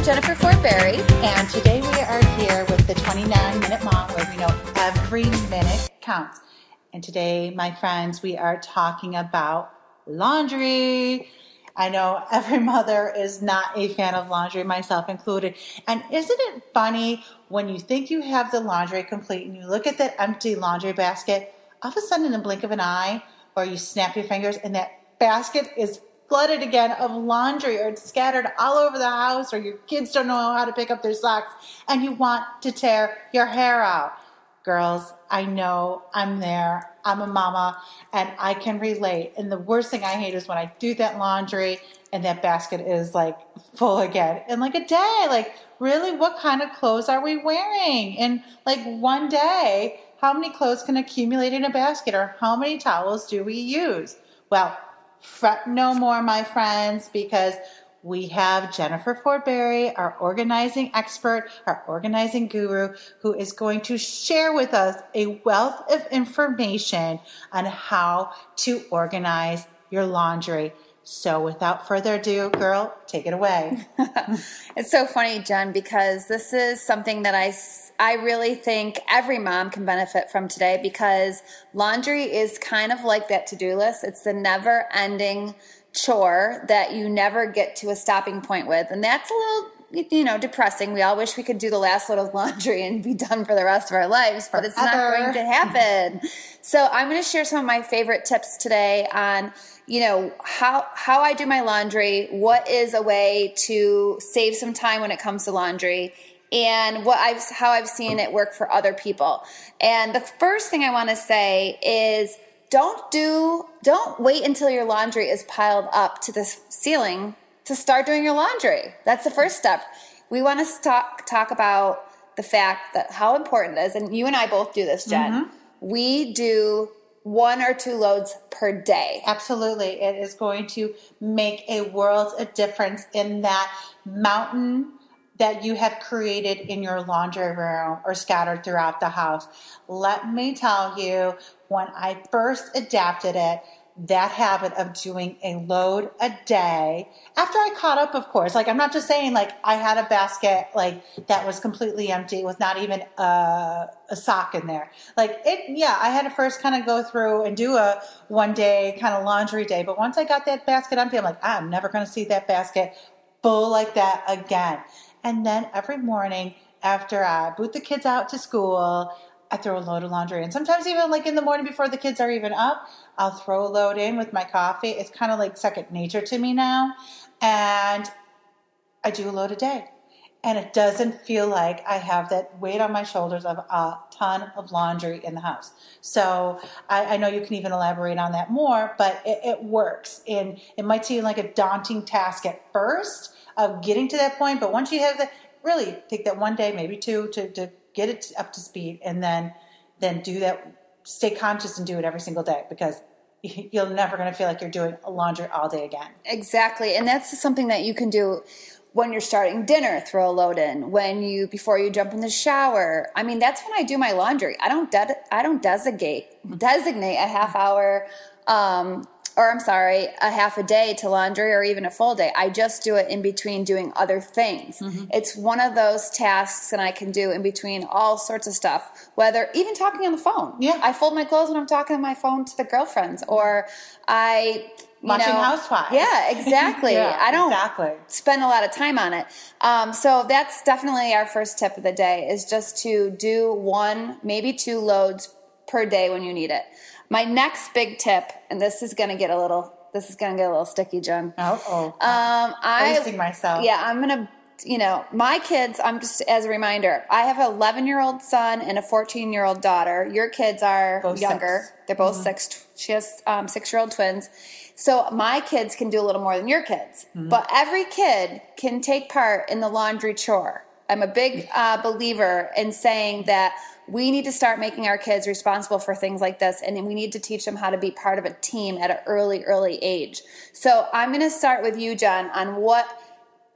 I'm Jennifer Fortberry, And today we are here with the 29 Minute Mom, where we know every minute counts. And today, my friends, we are talking about laundry. I know every mother is not a fan of laundry, myself included. And isn't it funny when you think you have the laundry complete and you look at that empty laundry basket, all of a sudden in the blink of an eye, or you snap your fingers and that basket is flooded again of laundry or it's scattered all over the house or your kids don't know how to pick up their socks and you want to tear your hair out. Girls, I know I'm there. I'm a mama and I can relate. And the worst thing I hate is when I do that laundry and that basket is like full again in like a day. Like, really, what kind of clothes are we wearing in like one day? How many clothes can accumulate in a basket or how many towels do we use? Well, fret no more, my friends, because we have Jennifer Ford Berry, our organizing expert, our organizing guru, who is going to share with us a wealth of information on how to organize your laundry. So, without further ado, girl, take it away. it's so funny, Jen, because this is something that I I really think every mom can benefit from today because laundry is kind of like that to do list. It's the never ending chore that you never get to a stopping point with. And that's a little you know, depressing. We all wish we could do the last load of laundry and be done for the rest of our lives, but it's not going to happen. so I'm going to share some of my favorite tips today on, you know, how how I do my laundry, what is a way to save some time when it comes to laundry, and what I've how I've seen it work for other people. And the first thing I want to say is don't do don't wait until your laundry is piled up to the ceiling to start doing your laundry. That's the first step. We want to talk talk about the fact that how important it is and you and I both do this, Jen. Mm-hmm. We do one or two loads per day. Absolutely. It is going to make a world of difference in that mountain that you have created in your laundry room or scattered throughout the house. Let me tell you, when I first adapted it, that habit of doing a load a day after I caught up, of course. Like, I'm not just saying, like, I had a basket, like, that was completely empty with not even a, a sock in there. Like, it, yeah, I had to first kind of go through and do a one day kind of laundry day. But once I got that basket empty, I'm like, I'm never going to see that basket full like that again. And then every morning after I boot the kids out to school, I throw a load of laundry in. Sometimes even like in the morning before the kids are even up, I'll throw a load in with my coffee. It's kind of like second nature to me now. And I do a load a day. And it doesn't feel like I have that weight on my shoulders of a ton of laundry in the house. So I, I know you can even elaborate on that more, but it, it works. And it might seem like a daunting task at first, of getting to that point. But once you have that, really take that one day, maybe two, to, to get it up to speed, and then then do that. Stay conscious and do it every single day because you're never going to feel like you're doing laundry all day again. Exactly, and that's something that you can do when you're starting dinner. Throw a load in when you before you jump in the shower. I mean, that's when I do my laundry. I don't de- I don't designate designate a half hour um, or I'm sorry, a half a day to laundry or even a full day. I just do it in between doing other things. Mm-hmm. It's one of those tasks that I can do in between all sorts of stuff, whether even talking on the phone. Yeah. I fold my clothes when I'm talking on my phone to the girlfriends or I watching know, Housewives. Yeah, exactly. yeah, I don't exactly. spend a lot of time on it. Um, so that's definitely our first tip of the day is just to do one, maybe two loads per day when you need it. My next big tip, and this is going to get a little, this is going to get a little sticky, Jen. Oh, oh. Um, I myself. Yeah, I'm going to you know, my kids, I'm just as a reminder, I have an 11 year old son and a 14 year old daughter. Your kids are both younger. Six. They're both mm-hmm. six. She has um, six year old twins. So my kids can do a little more than your kids. Mm-hmm. But every kid can take part in the laundry chore. I'm a big uh, believer in saying that we need to start making our kids responsible for things like this and we need to teach them how to be part of a team at an early early age so i'm going to start with you john on what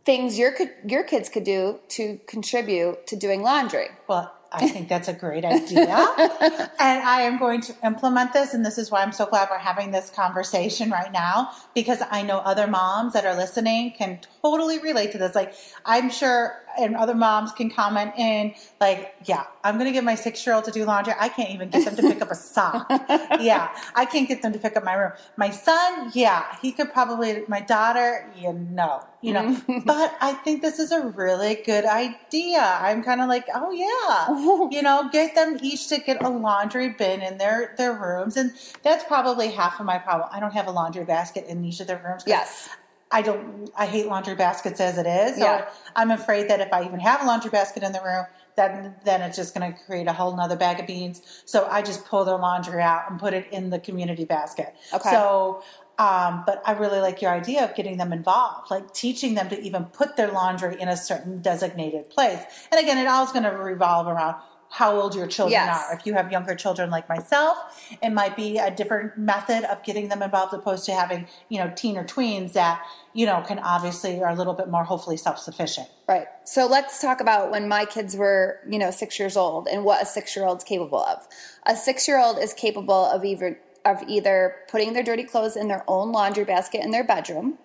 things your your kids could do to contribute to doing laundry well I think that's a great idea. and I am going to implement this. And this is why I'm so glad we're having this conversation right now because I know other moms that are listening can totally relate to this. Like, I'm sure, and other moms can comment in, like, yeah, I'm going to get my six year old to do laundry. I can't even get them to pick up a sock. yeah, I can't get them to pick up my room. My son, yeah, he could probably, my daughter, you know, you know, Mm-hmm. but I think this is a really good idea. I'm kind of like, oh yeah, you know, get them each to get a laundry bin in their their rooms, and that's probably half of my problem. I don't have a laundry basket in each of their rooms. Yes. I don't. I hate laundry baskets as it is. So Yeah. I'm afraid that if I even have a laundry basket in the room, then then it's just going to create a whole nother bag of beans. So I just pull their laundry out and put it in the community basket. Okay. So. Um, but I really like your idea of getting them involved, like teaching them to even put their laundry in a certain designated place. And again, it all is going to revolve around how old your children Yes. are. If you have younger children like myself, it might be a different method of getting them involved opposed to having, you know, teen or tweens that, you know, can obviously are a little bit more hopefully self-sufficient. Right. So let's talk about when my kids were, you know, six years old and what a six year old's capable of. A six year old is capable of either of either putting their dirty clothes in their own laundry basket in their bedroom,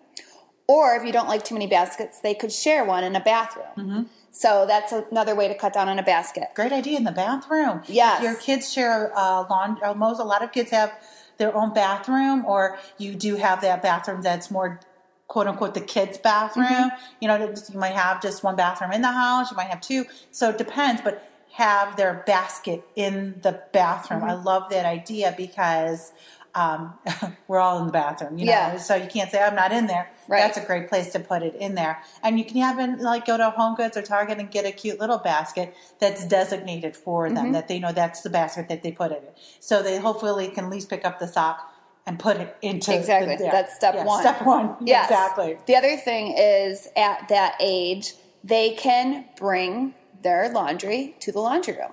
or if you don't like too many baskets, they could share one in a bathroom. Mm-hmm. So that's another way to cut down on a basket. Great idea in the bathroom. Yes. If your kids share uh, laundry, most a lot of kids have their own bathroom, or you do have that bathroom that's more quote unquote the kids' bathroom. Mm-hmm. You know, you might have just one bathroom in the house, you might have two. So it depends, but have their basket in the bathroom. Mm-hmm. I love that idea because um, we're all in the bathroom, you know. Yeah. So you can't say I'm not in there. Right. That's a great place to put it in there. And you can even like go to Home Goods or Target and get a cute little basket that's designated for them Mm-hmm. that they know that's the basket that they put it in. So they hopefully can at least pick up the sock and put it into Exactly. the- yeah. That's step Yeah, one. Step one. Yes. Exactly. The other thing is at that age, they can bring their laundry to the laundry room.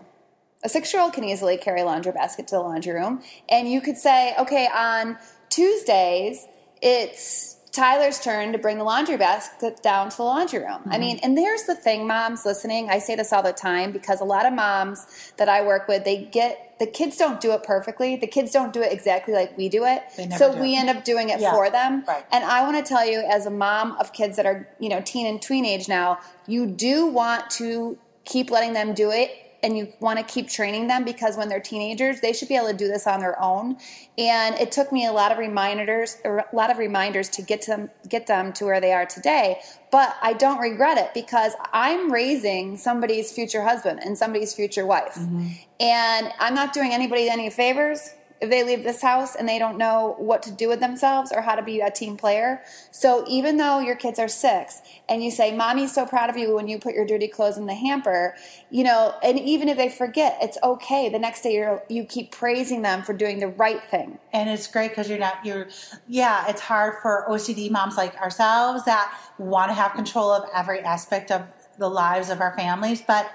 A six year old can easily carry a laundry basket to the laundry room. And you could say, okay, on Tuesdays, it's Tyler's turn to bring the laundry basket down to the laundry room. I mm-hmm. mean, and there's the thing, moms listening, I say this all the time because a lot of moms that I work with, they get the kids don't do it perfectly. The kids don't do it exactly like we do it. So do. we end up doing it Yeah, for them. right. And I want to tell you, as a mom of kids that are, you know, teen and tween age now, you do want to keep letting them do it and you want to keep training them because when they're teenagers, they should be able to do this on their own. And it took me a lot of reminders, a lot of reminders to get to them, get them to where they are today. But I don't regret it because I'm raising somebody's future husband and somebody's future wife, mm-hmm. and I'm not doing anybody any favors if they leave this house and they don't know what to do with themselves or how to be a team player. So even though your kids are six and you say, Mommy's so proud of you when you put your dirty clothes in the hamper, you know, and even if they forget, it's okay. The next day you're, you keep praising them for doing the right thing. and it's great because you're not you're yeah it's hard for ocd moms like ourselves that want to have control of every aspect of the lives of our families but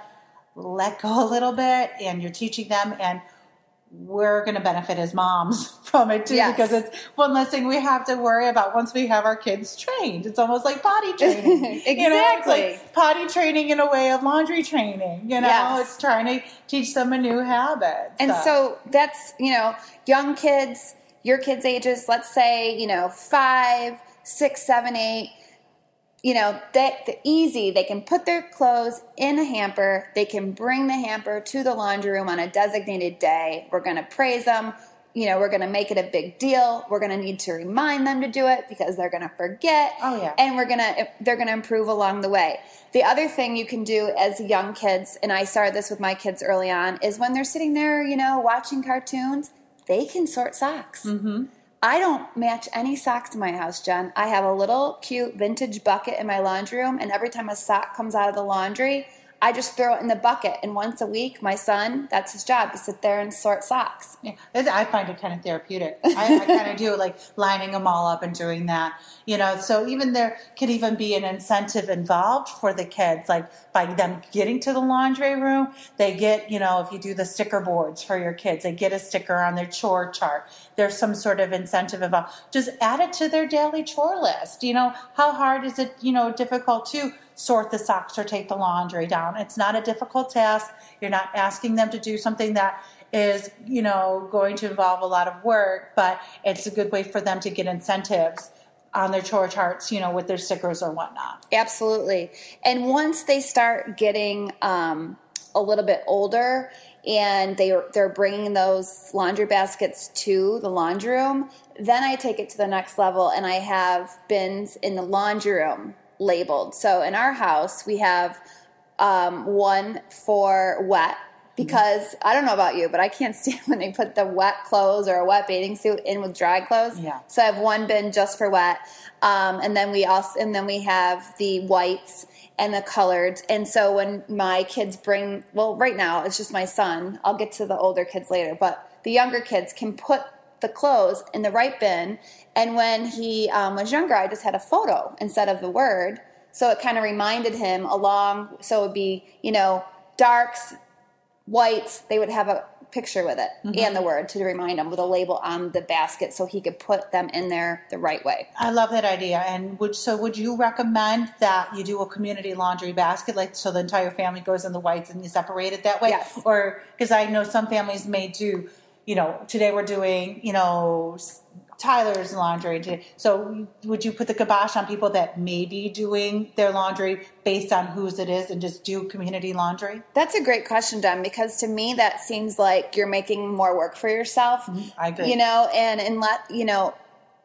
let go a little bit and you're teaching them and we're going to benefit as moms from it too Yes. because it's one less thing we have to worry about once we have our kids trained it's almost like potty training you know it's Exactly. like potty training in a way of laundry training you know Yes. it's trying to teach them a new habit And so that's, you know, young kids, your kids' ages, let's say, you know, five, six, seven, eight, you know, that the easy, they can put their clothes in a hamper, they can bring the hamper to the laundry room on a designated day. We're gonna praise them. You know, we're going to make it a big deal. We're going to need to remind them to do it because they're going to forget. Oh, yeah. And we're going to they're going to improve along the way. The other thing you can do as young kids, and I started this with my kids early on, is when they're sitting there, you know, watching cartoons, they can sort socks. Mm-hmm. I don't match any socks in my house, Jen. I have a little cute vintage bucket in my laundry room, and every time a sock comes out of the laundry, I just throw it in the bucket. And once a week, my son, that's his job, to sit there and sort socks. Yeah, I find it kind of therapeutic. I, I kind of do like lining them all up and doing that. You know, so even there could even be an incentive involved for the kids, like by them getting to the laundry room, they get, you know, if you do the sticker boards for your kids, they get a sticker on their chore chart. There's some sort of incentive involved. Just add it to their daily chore list. You know, how hard is it, you know, difficult to sort the socks or take the laundry down. It's not a difficult task. You're not asking them to do something that is, you know, going to involve a lot of work, but it's a good way for them to get incentives on their chore charts, you know, with their stickers or whatnot. Absolutely. And once they start getting um, a little bit older and they they're bringing those laundry baskets to the laundry room, then I take it to the next level and I have bins in the laundry room labeled. So in our house, we have um, one for wet because I don't know about you, but I can't stand when they put the wet clothes or a wet bathing suit in with dry clothes. Yeah. So I have one bin just for wet, um, and then we also and then we have the whites and the colored. And so when my kids bring, well, right now it's just my son. I'll get to the older kids later, but the younger kids can put the clothes in the right bin. And when he um, was younger, I just had a photo instead of the word. So it kind of reminded him along. So it would be, you know, darks, whites, they would have a picture with it Mm-hmm. and the word to remind him with a label on the basket so he could put them in there the right way. I love that idea. And would so would you recommend that you do a community laundry basket, like so the entire family goes in the whites and you separate it that way? Yes. Or because I know some families may do, you know, today we're doing, you know, Tyler's laundry. today. So would you put the kibosh on people that may be doing their laundry based on whose it is and just do community laundry? That's a great question, Jen, because to me that seems like you're making more work for yourself. Mm-hmm. I agree. You know, and and let you know,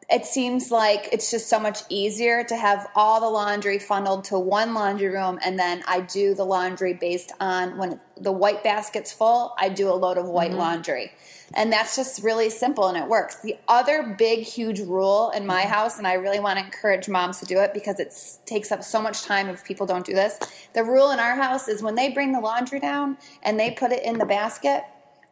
it seems like it's just so much easier to have all the laundry funneled to one laundry room, and then I do the laundry based on when the white basket's full. I do a load of white mm-hmm. laundry. And that's just really simple and it works. The other big, huge rule in my mm-hmm. house, and I really want to encourage moms to do it because it takes up so much time if people don't do this. The rule in our house is when they bring the laundry down and they put it in the basket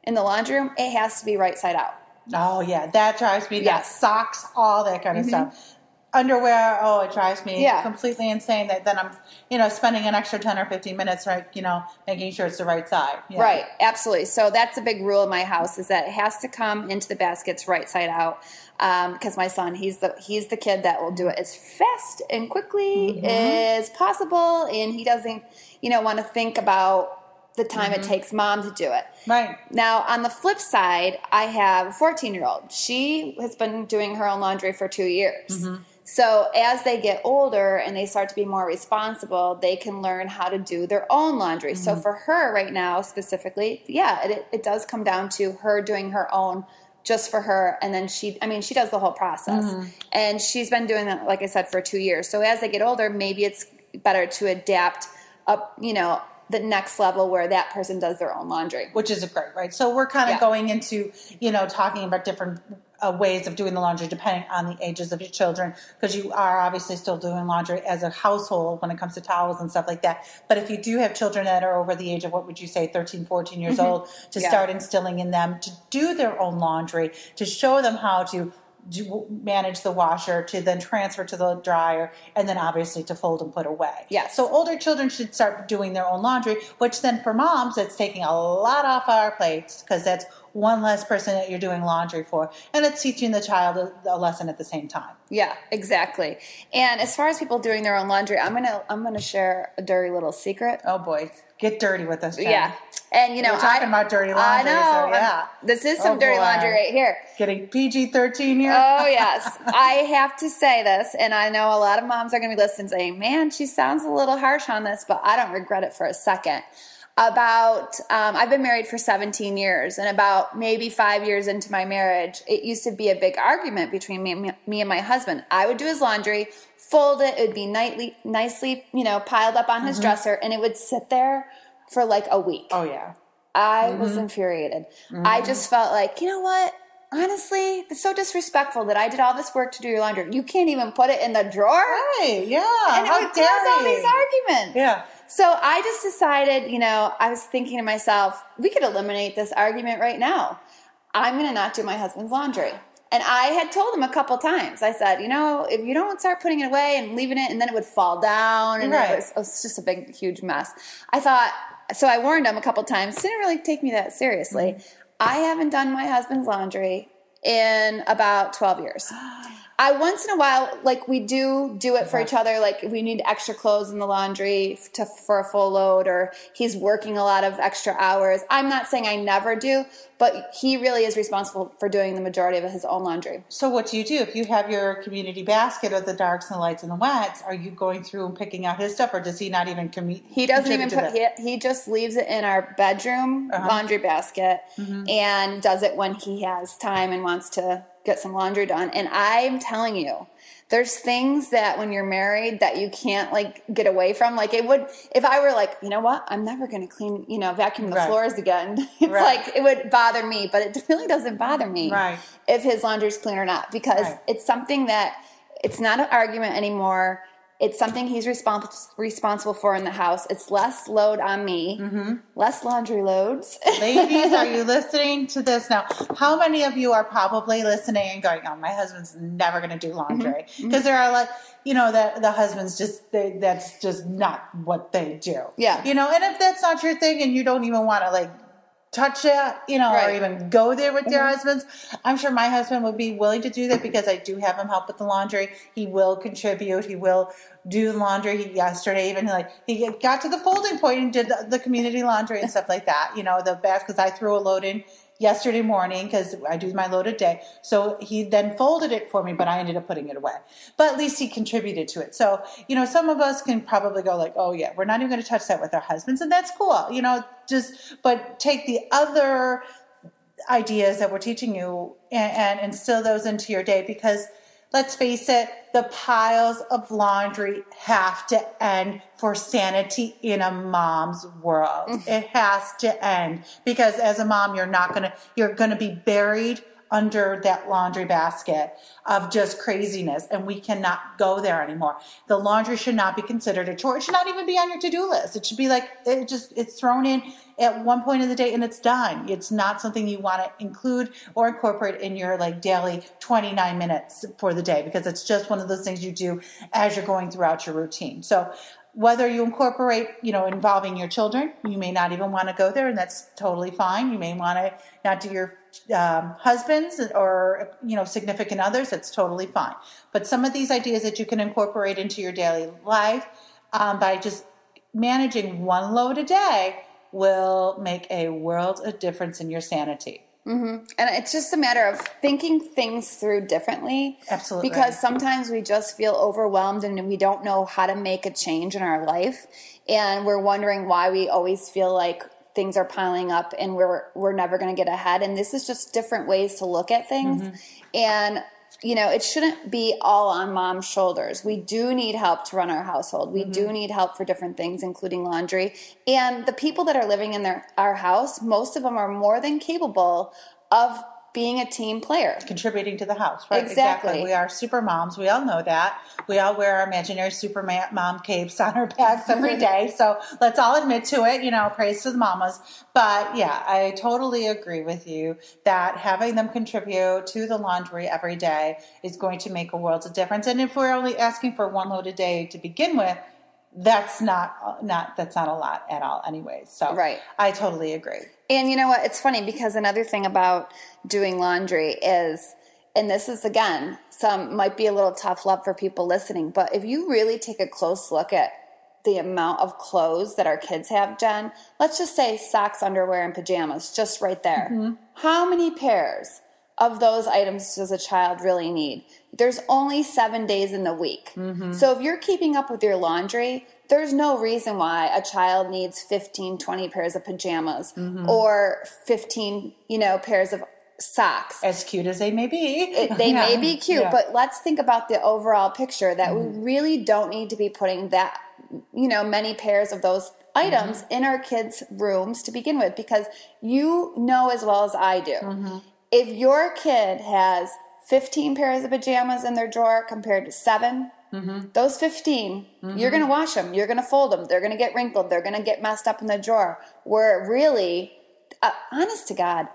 in the laundry room, it has to be right side out. Oh yeah, that drives me nuts. Mm-hmm. Socks, all that kind of stuff. Underwear, oh, it drives me Yeah. completely insane. That then I'm, you know, spending an extra ten or fifteen minutes, right? You know, making sure it's the right side. Yeah. Right, absolutely. So that's a big rule in my house is that it has to come into the baskets right side out. Because my son, he's the he's the kid that will do it as fast and quickly as possible, and he doesn't, you know, want to think about the time it mm-hmm. takes mom to do it. Right. Now, on the flip side, I have a 14 year old. She has been doing her own laundry for two years. Mm-hmm. So, as they get older and they start to be more responsible, they can learn how to do their own laundry. So, mm-hmm. for her right now, specifically, yeah, it, it does come down to her doing her own just for her. And then she, I mean, she does the whole process. And she's been doing that, like I said, for two years. So, as they get older, maybe it's better to adapt up, you know, the next level where that person does their own laundry. Which is great, right? So we're kind of Yeah. going into, you know, talking about different uh, ways of doing the laundry depending on the ages of your children, because you are obviously still doing laundry as a household when it comes to towels and stuff like that. But if you do have children that are over the age of what would you say, 13, 14 years old, to Yeah. start instilling in them to do their own laundry, to show them how to do, manage the washer, to then transfer to the dryer, and then obviously to fold and put away. Yes. So older children should start doing their own laundry, which then for moms, it's taking a lot off our plates because that's one less person that you're doing laundry for, and it's teaching the child a, a lesson at the same time. Yeah, exactly. And as far as people doing their own laundry, I'm gonna I'm gonna share a dirty little secret. Oh boy, get dirty with us, Jen. Yeah, and you know We're talking I, about dirty I laundry, know. so I'm- yeah. this is some Oh, dirty boy. laundry right here. Getting PG thirteen here. Oh yes, I have to say this, and I know a lot of moms are going to be listening, saying, "Man, she sounds a little harsh on this," but I don't regret it for a second. About, um, I've been married for 17 years, and about maybe five years into my marriage, it used to be a big argument between me, and me and my husband. I would do his laundry, fold it, it would be nightly, nicely, you know, piled up on his mm-hmm. dresser, and it would sit there for like a week. oh yeah. I mm-hmm. was infuriated. I mm-hmm. just felt like, you know what? Honestly, it's so disrespectful that I did all this work to do your laundry. You can't even put it in the drawer. Right. Yeah. And it How would cause all these arguments. Yeah. So I just decided, you know, I was thinking to myself, we could eliminate this argument right now. I'm going to not do my husband's laundry. And I had told him a couple times. I said, you know, if you don't start putting it away and leaving it, and then it would fall down, and Right. it, was, it was just a big, huge mess. I thought, so I warned him a couple times. Didn't really take me that seriously. Mm-hmm. I haven't done my husband's laundry in about 12 years. I once in a while, like we do do it for each other. Like if we need extra clothes in the laundry to for a full load, or he's working a lot of extra hours. I'm not saying I never do, but he really is responsible for doing the majority of his own laundry. So what do you do if you have your community basket of the darks and the lights and the wets? Are you going through and picking out his stuff, or does he not even commu- He doesn't even put he, he just leaves it in our bedroom Uh-huh. laundry basket Mm-hmm. and does it when he has time and wants to get some laundry done. And I'm telling you, there's things that when you're married that you can't like get away from. Like it would if I were like, you know what, I'm never gonna clean, you know, vacuum the Right. floors again. It's Right. like it would bother me, but it really doesn't bother me Right. if his laundry's clean or not because it's something that it's not an argument anymore. It's something he's responsible responsible for in the house. It's less load on me, Mm-hmm. less laundry loads. Ladies, are you listening to this now? How many of you are probably listening and going, "Oh, my husband's never going to do laundry"? Mm-hmm. Because there are like, you know, that the husbands just they, that's just not what they do. Yeah. you know, and if that's not your thing, and you don't even want to like touch it, you know, or even go there with your Mhm. husbands, I'm sure my husband would be willing to do that because I do have him help with the laundry. He will contribute. He will do the laundry. He yesterday even like he got to the folding point and did the, the community laundry and stuff like that. You know, the bath because I threw a load in yesterday morning because I do my load a day. So he then folded it for me, but I ended up putting it away. But at least he contributed to it. So, you know, some of us can probably go like, oh yeah, we're not even going to touch that with our husbands. And that's cool. You know, just, but take the other ideas that we're teaching you and, and instill those into your day because let's face it, the piles of laundry have to end for sanity in a mom's world. it has to end because as a mom, you're not gonna, you're gonna be buried under that laundry basket of just craziness and we cannot go there anymore. The laundry should not be considered a chore. It should not even be on your to-do list. It should be like it just it's thrown in at one point of the day and it's done. It's not something you want to include or incorporate in your like daily 29 minutes for the day because it's just one of those things you do as you're going throughout your routine. So whether you incorporate, you know, involving your children, you may not even want to go there, and that's totally fine. You may want to not do your um, husbands or you know significant others. it's totally fine. But some of these ideas that you can incorporate into your daily life um, by just managing one load a day will make a world of difference in your sanity. And it's just a matter of thinking things through differently. Absolutely. Because sometimes we just feel overwhelmed and we don't know how to make a change in our life. And we're wondering why we always feel like things are piling up and we're we're never going to get ahead. And this is just different ways to look at things. Mm-hmm. And you know, it shouldn't be all on mom's shoulders. We do need help to run our household. We do mm-hmm. need help for different things, including laundry. And the people that are living in their our house, most of them are more than capable of being a team player. contributing to the house, right? Exactly. We are super moms. We all know that. We all wear our imaginary super mom capes on our backs every day. So let's all admit to it. You know, praise to the mamas. But yeah, I totally agree with you that having them contribute to the laundry every day is going to make a world of difference. And if we're only asking for one load a day to begin with, that's not not that's not a lot at all anyways so Right. i totally agree And you know what? It's funny because another thing about doing laundry is, and this is again, some might be a little tough love for people listening, but if you really take a close look at the amount of clothes that our kids have, Jen, let's just say socks, underwear, and pajamas, just right there. Mm-hmm. How many pairs of those items does a child really need? There's only seven days in the week. Mm-hmm. So if you're keeping up with your laundry, there's no reason why a child needs 15, 20 pairs of pajamas mm-hmm. or 15, you know, pairs of socks. as cute as they may be It, they may be cute, Yeah. but let's think about the overall picture that we mm-hmm. really don't need to be putting that, you know, many pairs of those items in our kids' rooms to begin with because you know as well as I do. If your kid has 15 pairs of pajamas in their drawer compared to 7, those 15, you're going to wash them, you're going to fold them, they're going to get wrinkled, they're going to get messed up in the drawer. Where really, uh, honest to God,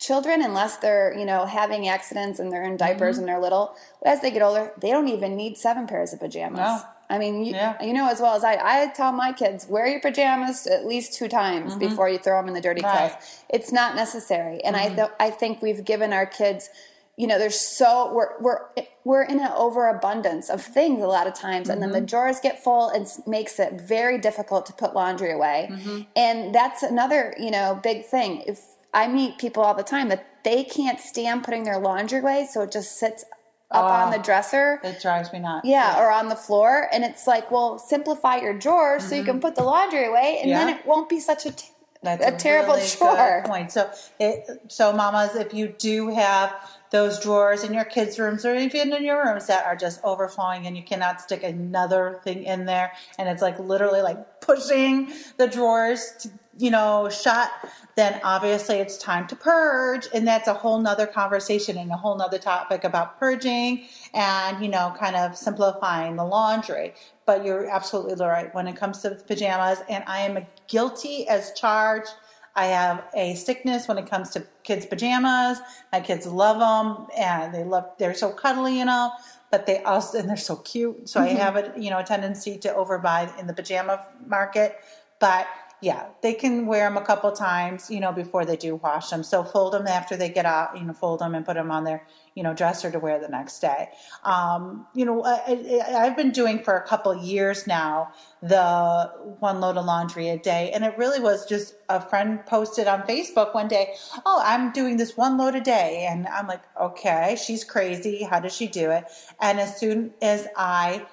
children unless they're you know having accidents and they're in diapers Mm-hmm. and they're little as they get older they don't even need seven pairs of pajamas No. I mean you, Yeah. you know as well as i i tell my kids wear your pajamas at least two times before you throw them in the dirty Mm-hmm. Right. Mm-hmm. clothes it's not necessary and i th- i think we've given our kids you know, there's so we're we're we're in an overabundance of things a lot of times, and then the drawers get full and makes it very difficult to put laundry away. And that's another you know big thing. If I meet people all the time that they can't stand putting their laundry away, so it just sits up on the ah, dresser. It drives me nuts. Yeah, or on the floor, and it's like, well, simplify your drawers so you can mm-hmm. put the laundry away, and then it won't be such a t- That's a terrible really chore. Point. So, it, so mamas, if you do have those drawers in your kids' rooms or even in your rooms that are just overflowing and you cannot stick another thing in there, and it's like literally like pushing the drawers, to, you know, shut. Then obviously it's time to purge, and that's a whole nother conversation and a whole nother topic about purging and you know, kind of simplifying the laundry. But you're absolutely right when it comes to pajamas, and I am guilty as charged. I have a sickness when it comes to kids' pajamas. My kids love them, and they love. They're so cuddly and all, but they also and they're so cute. So I mm-hmm. have a you know a tendency to overbuy in the pajama market, but yeah, they can wear them a couple times, you know, before they do wash them. So fold them after they get out, you know, fold them and put them on their, you know, dresser to wear the next day. Um, you know, I, I've been doing for a couple years now the one load of laundry a day, and it really was just a friend posted on Facebook one day, "Oh, I'm doing this one load a day," and I'm like, "Okay, she's crazy. How does she do it?" And as soon as I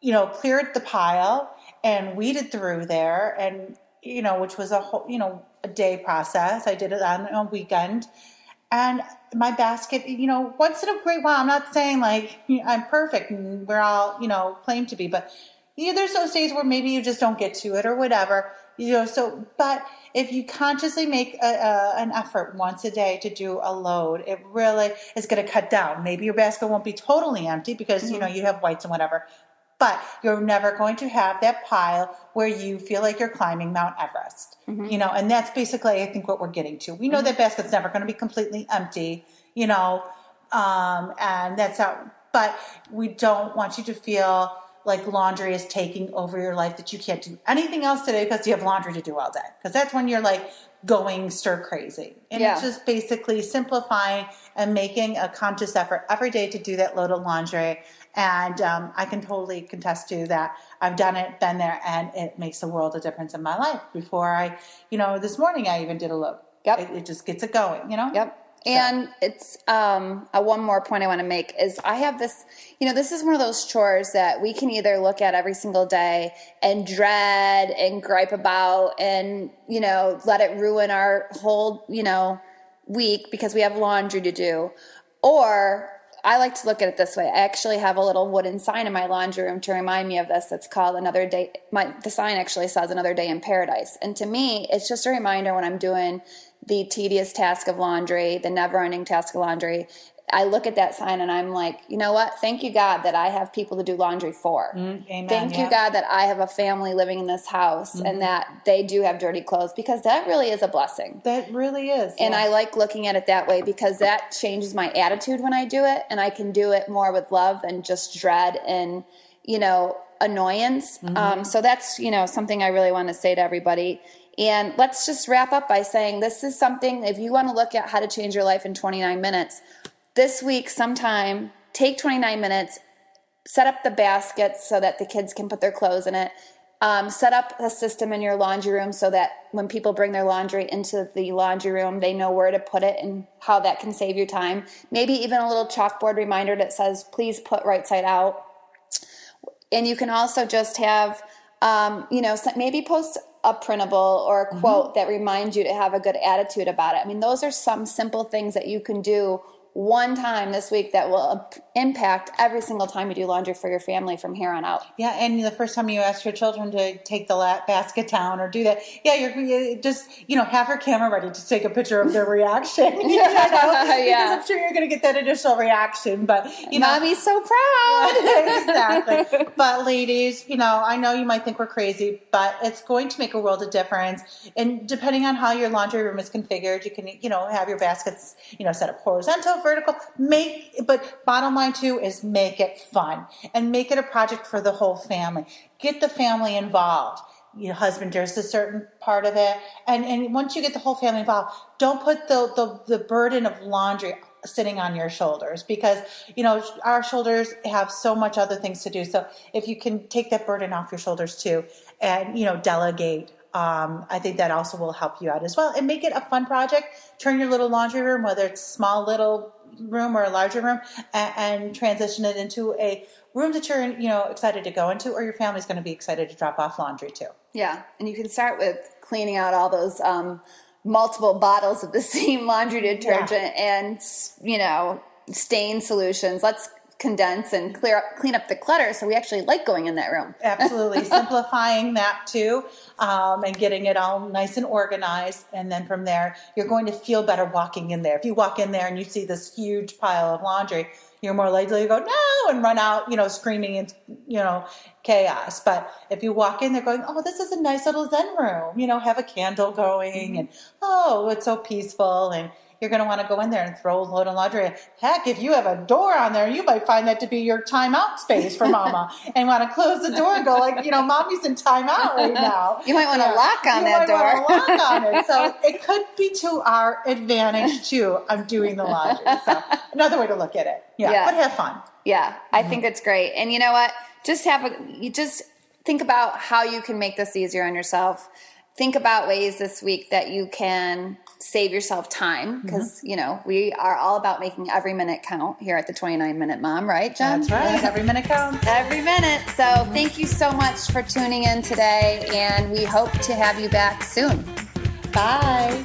you know, cleared the pile and weeded through there and you know, which was a whole, you know, a day process. I did it on a weekend. And my basket, you know, once in a great while, I'm not saying like I'm perfect and we're all, you know, claim to be, but yeah, there's those days where maybe you just don't get to it or whatever, you know. So, but if you consciously make a, a, an effort once a day to do a load, it really is going to cut down. Maybe your basket won't be totally empty because you know mm-hmm. you have whites and whatever, but you're never going to have that pile where you feel like you're climbing Mount Everest. You know, and that's basically, I think, what we're getting to. We know that basket's never going to be completely empty, you know, um, and that's how, but we don't want you to feel like laundry is taking over your life, that you can't do anything else today because you have laundry to do all day. Because that's when you're like going stir crazy. And Yeah. it's just basically simplifying and making a conscious effort every day to do that load of laundry. And um, I can totally contest to that. I've done it, been there, and it makes a world of difference in my life. Before I, you know, this morning I even did a load. Yep. It, it just gets it going, you know? Yep. And it's um, uh, one more point I want to make is I have this, you know, this is one of those chores that we can either look at every single day and dread and gripe about and, you know, let it ruin our whole, you know, week because we have laundry to do. Or I like to look at it this way. I actually have a little wooden sign in my laundry room to remind me of this. It's called Another Day. My the sign actually says Another Day in Paradise. And to me, it's just a reminder when I'm doing the tedious task of laundry, the never-ending task of laundry. I look at that sign and I'm like, you know what? Thank you, God, that I have people to do laundry for. Mm, amen, Thank yeah. you, God, that I have a family living in this house and mm-hmm. that they do have dirty clothes because that really is a blessing. That really is. And yeah. I like looking at it that way because that changes my attitude when I do it, and I can do it more with love and just dread and you know annoyance. Mm-hmm. Um, so that's you know something I really want to say to everybody. And let's just wrap up by saying this is something. If you want to look at how to change your life in 29 minutes, this week sometime take 29 minutes set up the baskets so that the kids can put their clothes in it. Um, set up a system in your laundry room so that when people bring their laundry into the laundry room, they know where to put it and how that can save you time. Maybe even a little chalkboard reminder that says, please put right side out. And you can also just have, um, you know, maybe post a printable or a quote that reminds you to have a good attitude about it. I mean, those are some simple things that you can do one time this week that will impact every single time you do laundry for your family from here on out. Yeah, and the first time you ask your children to take the basket down or do that, yeah, you're you just you know have your camera ready to take a picture of their reaction. You know? Because Yeah. I'm sure you're going to get that initial reaction, but you know, Mommy's so proud. exactly. But ladies, you know, I know you might think we're crazy, but it's going to make a world of difference. And depending on how your laundry room is configured, you can, you know, have your baskets, you know, set up horizontal, vertical. Make, but bottom line too is make it fun and make it a project for the whole family. Get the family involved. Your husband does a certain part of it, and and once you get the whole family involved, don't put the the, the burden of laundry sitting on your shoulders because you know our shoulders have so much other things to do so if you can take that burden off your shoulders too and you know delegate um, I think that also will help you out as well and make it a fun project. Turn your little laundry room, whether it's small little room or a larger room, and, and transition it into a room that you're you know excited to go into, or your family's going to be excited to drop off laundry to Yeah, and you can start with cleaning out all those um, multiple bottles of the same laundry detergent yeah. and you know stain solutions. Let's condense and clear up, clean up the clutter. So we actually like going in that room. Absolutely, simplifying that too, um, and getting it all nice and organized. And then from there, you're going to feel better walking in there. If you walk in there and you see this huge pile of laundry, you're more likely to go no and run out, you know, screaming and you know chaos. But if you walk in there going, oh, this is a nice little zen room, you know, have a candle going, mm-hmm. and oh, it's so peaceful and you're going to want to go in there and throw a load of laundry. Heck, if you have a door on there, you might find that to be your timeout space for mama and want to close the door and go like, you know, mommy's in timeout right now. You might want to yeah. lock on you that door. lock on it. So it could be to our advantage too. I'm doing the laundry. So another way to look at it. Yeah. yeah. But have fun. Yeah. I mm-hmm. think it's great. And you know what? Just have a, you just think about how you can make this easier on yourself think about ways this week that you can save yourself time because mm-hmm. you know we are all about making every minute count here at the 29 minute mom right jen? That's right. Every minute counts every minute. So mm-hmm. thank you so much for tuning in today and we hope to have you back soon. Bye